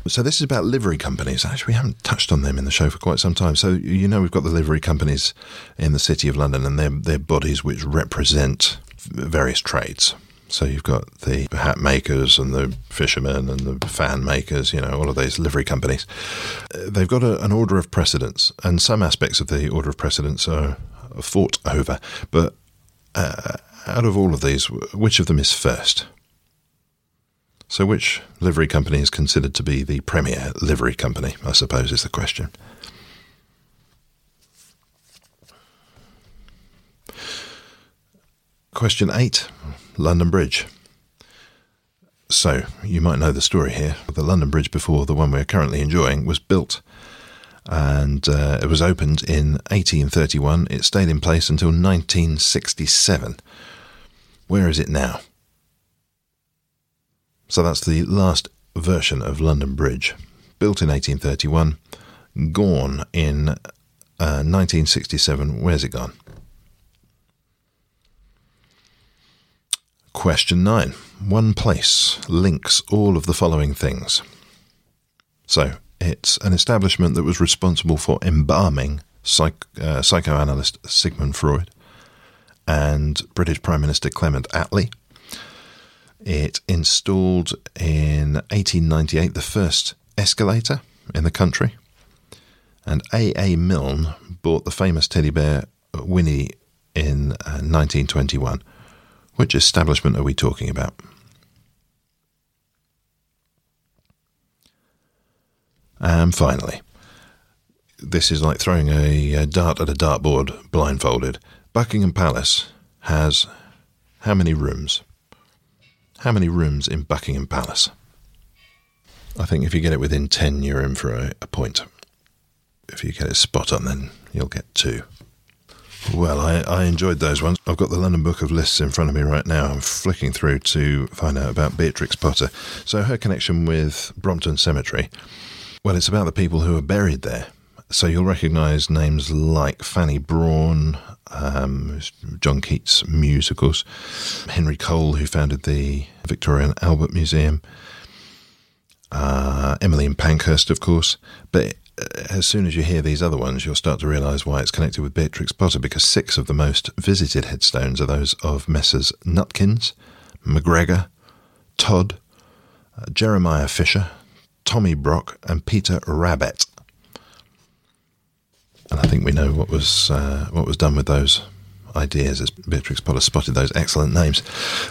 B: So this is about livery companies. Actually, we haven't touched on them in the show for quite some time. So you know we've got the livery companies in the city of London, and they're they're bodies which represent various trades. So you've got the hat makers and the fishermen and the fan makers. You know all of these livery companies. They've got a, an order of precedence, and some aspects of the order of precedence are fought over. But uh, out of all of these, which of them is first? So, which livery company is considered to be the premier livery company? I suppose is the question. Question eight London Bridge. So, you might know the story here. The London Bridge, before the one we're currently enjoying, was built and uh, it was opened in 1831. It stayed in place until 1967. Where is it now? So that's the last version of London Bridge, built in 1831, gone in uh, 1967. Where's it gone? Question 9. One place links all of the following things. So, it's an establishment that was responsible for embalming psych, uh, psychoanalyst Sigmund Freud and British Prime Minister Clement Attlee. It installed in 1898 the first escalator in the country. And A.A. A. Milne bought the famous teddy bear Winnie in uh, 1921. Which establishment are we talking about? And finally, this is like throwing a dart at a dartboard blindfolded. Buckingham Palace has how many rooms? How many rooms in Buckingham Palace? I think if you get it within 10, you're in for a, a point. If you get it spot on, then you'll get two. Well, I, I enjoyed those ones. I've got the London Book of Lists in front of me right now. I'm flicking through to find out about Beatrix Potter. So, her connection with Brompton Cemetery, well, it's about the people who are buried there. So, you'll recognise names like Fanny Brawne, um, John Keats musicals, Henry Cole, who founded the Victoria and Albert Museum, uh, Emmeline Pankhurst, of course. But as soon as you hear these other ones, you'll start to realise why it's connected with Beatrix Potter, because six of the most visited headstones are those of Messrs. Nutkins, McGregor, Todd, uh, Jeremiah Fisher, Tommy Brock, and Peter Rabbett. And I think we know what was uh, what was done with those ideas as Beatrix Potter spotted those excellent names.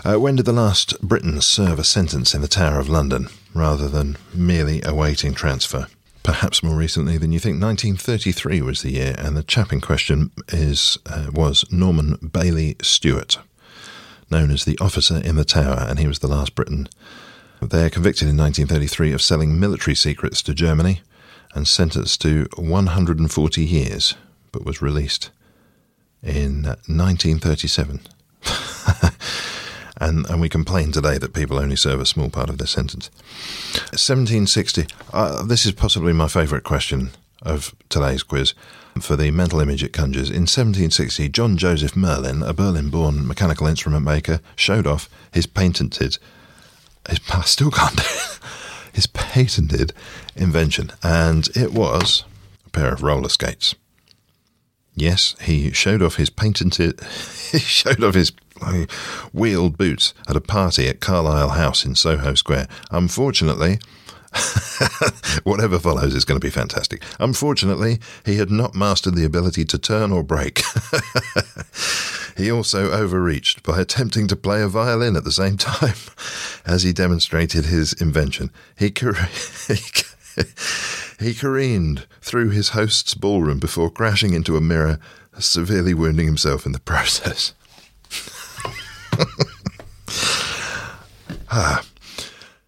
B: Uh, when did the last Briton serve a sentence in the Tower of London rather than merely awaiting transfer? Perhaps more recently than you think. 1933 was the year, and the chap in question is uh, was Norman Baillie Stewart, known as the officer in the Tower, and he was the last Briton. They're convicted in 1933 of selling military secrets to Germany and sentenced to 140 years, but was released in 1937. <laughs> and, and we complain today that people only serve a small part of their sentence. 1760, uh, this is possibly my favourite question of today's quiz for the mental image it conjures. In 1760, John Joseph Merlin, a Berlin born mechanical instrument maker, showed off his patented, his, I <laughs> still can't do it, his patented invention, and it was a pair of roller skates. Yes, he showed off his patented. <laughs> He showed off his wheeled boots at a party at Carlisle House in Soho Square. Unfortunately, <laughs> whatever follows is going to be fantastic. Unfortunately, he had not mastered the ability to turn or brake. <laughs> he also overreached by attempting to play a violin at the same time as he demonstrated his invention. He. He <laughs> careened through his host's ballroom before crashing into a mirror, severely wounding himself in the <laughs> process. <laughs> ah.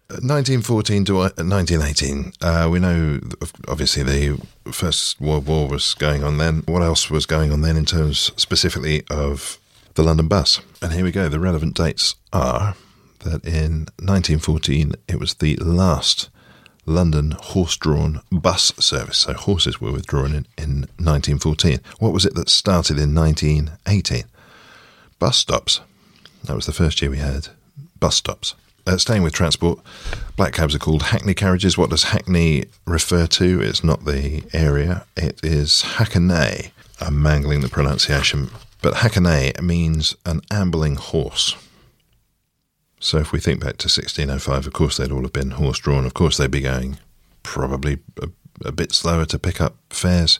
B: 1914 to 1918. Uh, uh, we know, obviously, the First World War was going on then. What else was going on then in terms specifically of the London bus? And here we go. The relevant dates are that in 1914 it was the last London horse drawn bus service. So horses were withdrawn in, in 1914. What was it that started in 1918? Bus stops. That was the first year we had bus stops. Uh, staying with transport, black cabs are called hackney carriages. What does hackney refer to? It's not the area, it is hackney. I'm mangling the pronunciation, but hackney means an ambling horse. So if we think back to 1605, of course they'd all have been horse drawn. Of course they'd be going probably a, a bit slower to pick up fares.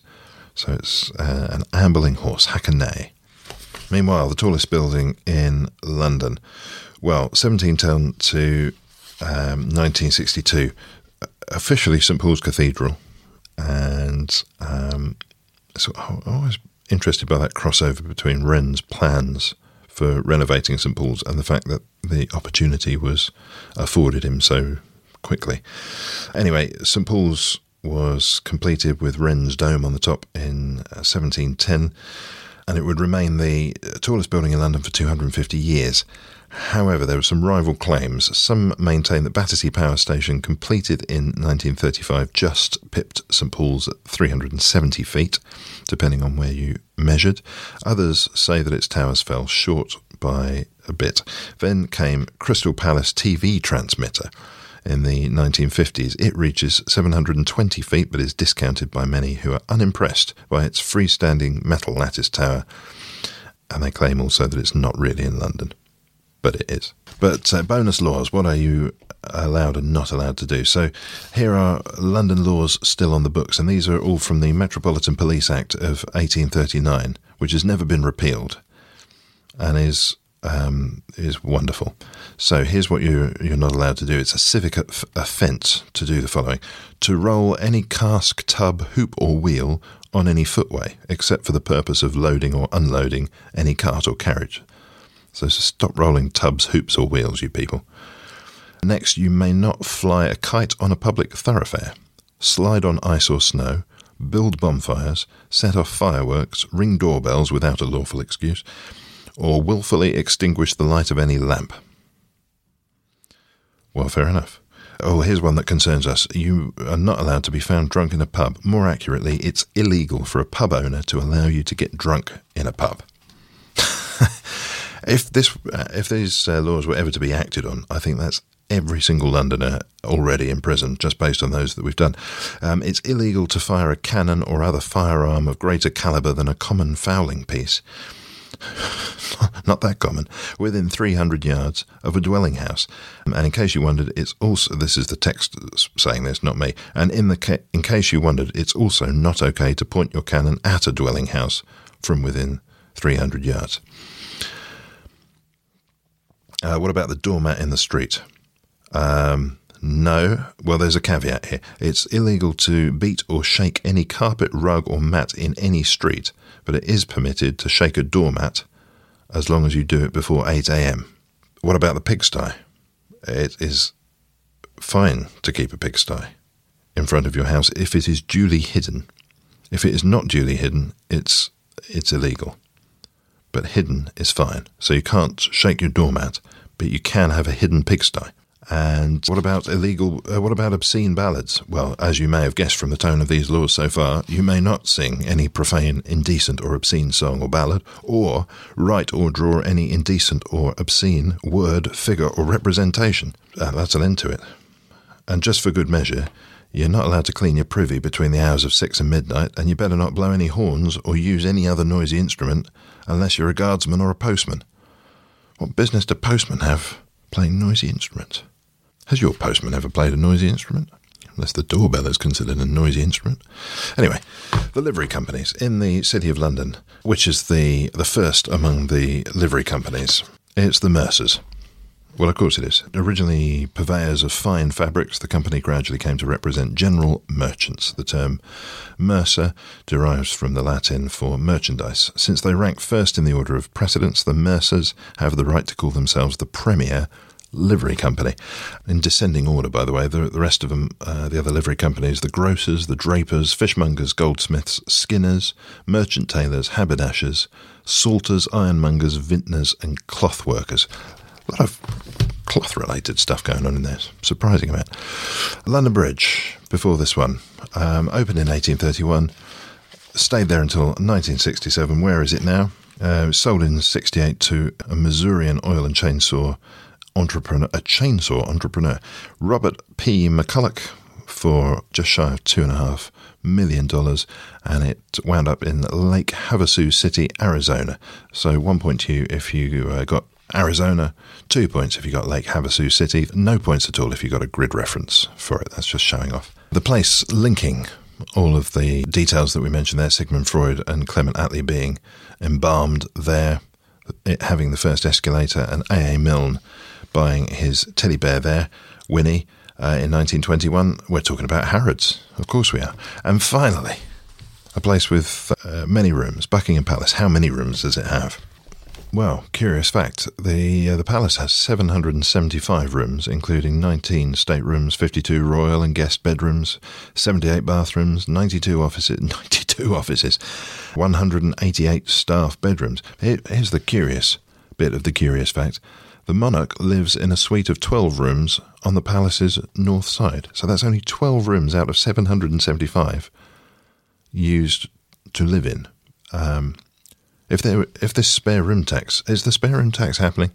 B: So it's uh, an ambling horse, hackney. Meanwhile, the tallest building in London, well, 1710 to um, 1962, officially St Paul's Cathedral. And um, so I was interested by that crossover between Wren's plans for renovating St Paul's and the fact that the opportunity was afforded him so quickly. Anyway, St Paul's was completed with Wren's dome on the top in 1710, uh, and it would remain the tallest building in London for 250 years. However, there were some rival claims. Some maintain that Battersea Power Station, completed in 1935, just pipped St Paul's at 370 feet, depending on where you measured. Others say that its towers fell short by a bit. Then came Crystal Palace TV transmitter. In the 1950s, it reaches 720 feet but is discounted by many who are unimpressed by its freestanding metal lattice tower, and they claim also that it's not really in London but it is. But uh, bonus laws, what are you allowed and not allowed to do? So here are London laws still on the books, and these are all from the Metropolitan Police Act of 1839, which has never been repealed and is um, is wonderful. So here's what you you're not allowed to do. It's a civic offence to do the following: to roll any cask, tub, hoop, or wheel on any footway, except for the purpose of loading or unloading any cart or carriage. So stop rolling tubs, hoops, or wheels, you people. Next, you may not fly a kite on a public thoroughfare, slide on ice or snow, build bonfires, set off fireworks, ring doorbells without a lawful excuse, or wilfully extinguish the light of any lamp. Well, fair enough. Oh, here's one that concerns us. You are not allowed to be found drunk in a pub. More accurately, it's illegal for a pub owner to allow you to get drunk in a pub. <laughs> If this, uh, if these uh, laws were ever to be acted on, I think that's every single Londoner already in prison, just based on those that we've done. Um, it's illegal to fire a cannon or other firearm of greater calibre than a common fowling piece. <laughs> not that common, within 300 yards of a dwelling house. And in case you wondered, it's also this is the text saying this, not me. And in the ca- in case you wondered, it's also not okay to point your cannon at a dwelling house from within 300 yards. Uh, what about the doormat in the street? Um, no. Well, there's a caveat here. It's illegal to beat or shake any carpet, rug, or mat in any street, but it is permitted to shake a doormat as long as you do it before 8 a.m. What about the pigsty? It is fine to keep a pigsty in front of your house if it is duly hidden. If it is not duly hidden, it's it's illegal. But hidden is fine. So you can't shake your doormat, but you can have a hidden pigsty. And what about illegal? Uh, what about obscene ballads? Well, as you may have guessed from the tone of these laws so far, you may not sing any profane, indecent, or obscene song or ballad, or write or draw any indecent or obscene word, figure, or representation. Uh, that's an end to it. And just for good measure, you're not allowed to clean your privy between the hours of six and midnight, and you better not blow any horns or use any other noisy instrument unless you're a guardsman or a postman. What business do postmen have playing noisy instruments? Has your postman ever played a noisy instrument? Unless the doorbell is considered a noisy instrument. Anyway, the livery companies in the City of London, which is the, the first among the livery companies, it's the Mercers. Well, of course it is. Originally purveyors of fine fabrics, the company gradually came to represent general merchants. The term mercer derives from the Latin for merchandise. Since they rank first in the order of precedence, the mercers have the right to call themselves the premier livery company. In descending order, by the way, the, the rest of them, uh, the other livery companies, the grocers, the drapers, fishmongers, goldsmiths, skinners, merchant tailors, haberdashers, salters, ironmongers, vintners, and cloth workers. A lot of cloth related stuff going on in there. Surprising amount. London Bridge, before this one, um, opened in 1831, stayed there until 1967. Where is it now? Uh, sold in 68 to a Missourian oil and chainsaw entrepreneur, a chainsaw entrepreneur, Robert P. McCulloch, for just shy of two and a half million dollars, and it wound up in Lake Havasu City, Arizona. So one point to you if you uh, got Arizona, two points if you got Lake Havasu City, no points at all if you got a grid reference for it. That's just showing off. The place linking all of the details that we mentioned there, Sigmund Freud and Clement Attlee being embalmed there, it having the first escalator, and A.A. Milne buying his teddy bear there, Winnie, uh, in 1921. We're talking about Harrods. Of course we are. And finally, a place with uh, many rooms, Buckingham Palace. How many rooms does it have? Well, curious fact: the uh, the palace has 775 rooms, including 19 staterooms, 52 royal and guest bedrooms, 78 bathrooms, 92 offices, <laughs> 92 offices, 188 staff bedrooms. Here, here's the curious bit of the curious fact: the monarch lives in a suite of 12 rooms on the palace's north side. So that's only 12 rooms out of 775 used to live in. Um, if there, if this spare room tax is the spare room tax happening,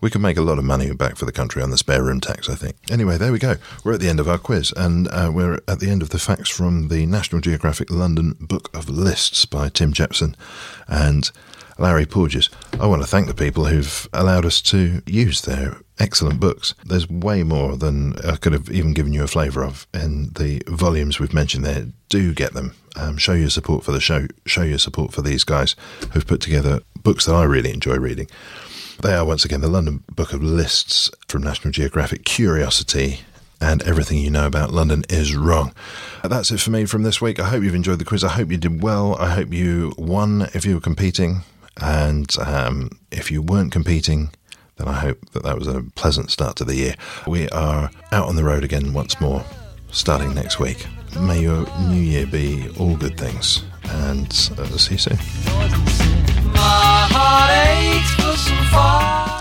B: we could make a lot of money back for the country on the spare room tax. I think. Anyway, there we go. We're at the end of our quiz, and uh, we're at the end of the facts from the National Geographic London Book of Lists by Tim Jepson and Larry Porges. I want to thank the people who've allowed us to use their excellent books. There's way more than I could have even given you a flavour of in the volumes we've mentioned there. Do get them. Um, show your support for the show. Show your support for these guys who've put together books that I really enjoy reading. They are once again the London Book of Lists from National Geographic, Curiosity, and everything you know about London is wrong. That's it for me from this week. I hope you've enjoyed the quiz. I hope you did well. I hope you won if you were competing. And um, if you weren't competing, then I hope that that was a pleasant start to the year. We are out on the road again once more, starting next week. May your new year be all good things, and uh, see you soon.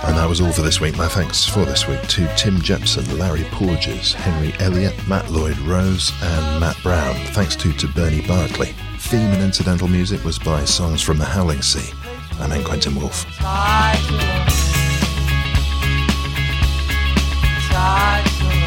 B: And that was all for this week. My thanks for this week to Tim Jepson, Larry Porges, Henry Eliot, Matt Lloyd Rose, and Matt Brown. Thanks too to Bernie Barkley. Theme and incidental music was by Songs from the Howling Sea. I'm N. Quentin Woolf.
D: Strange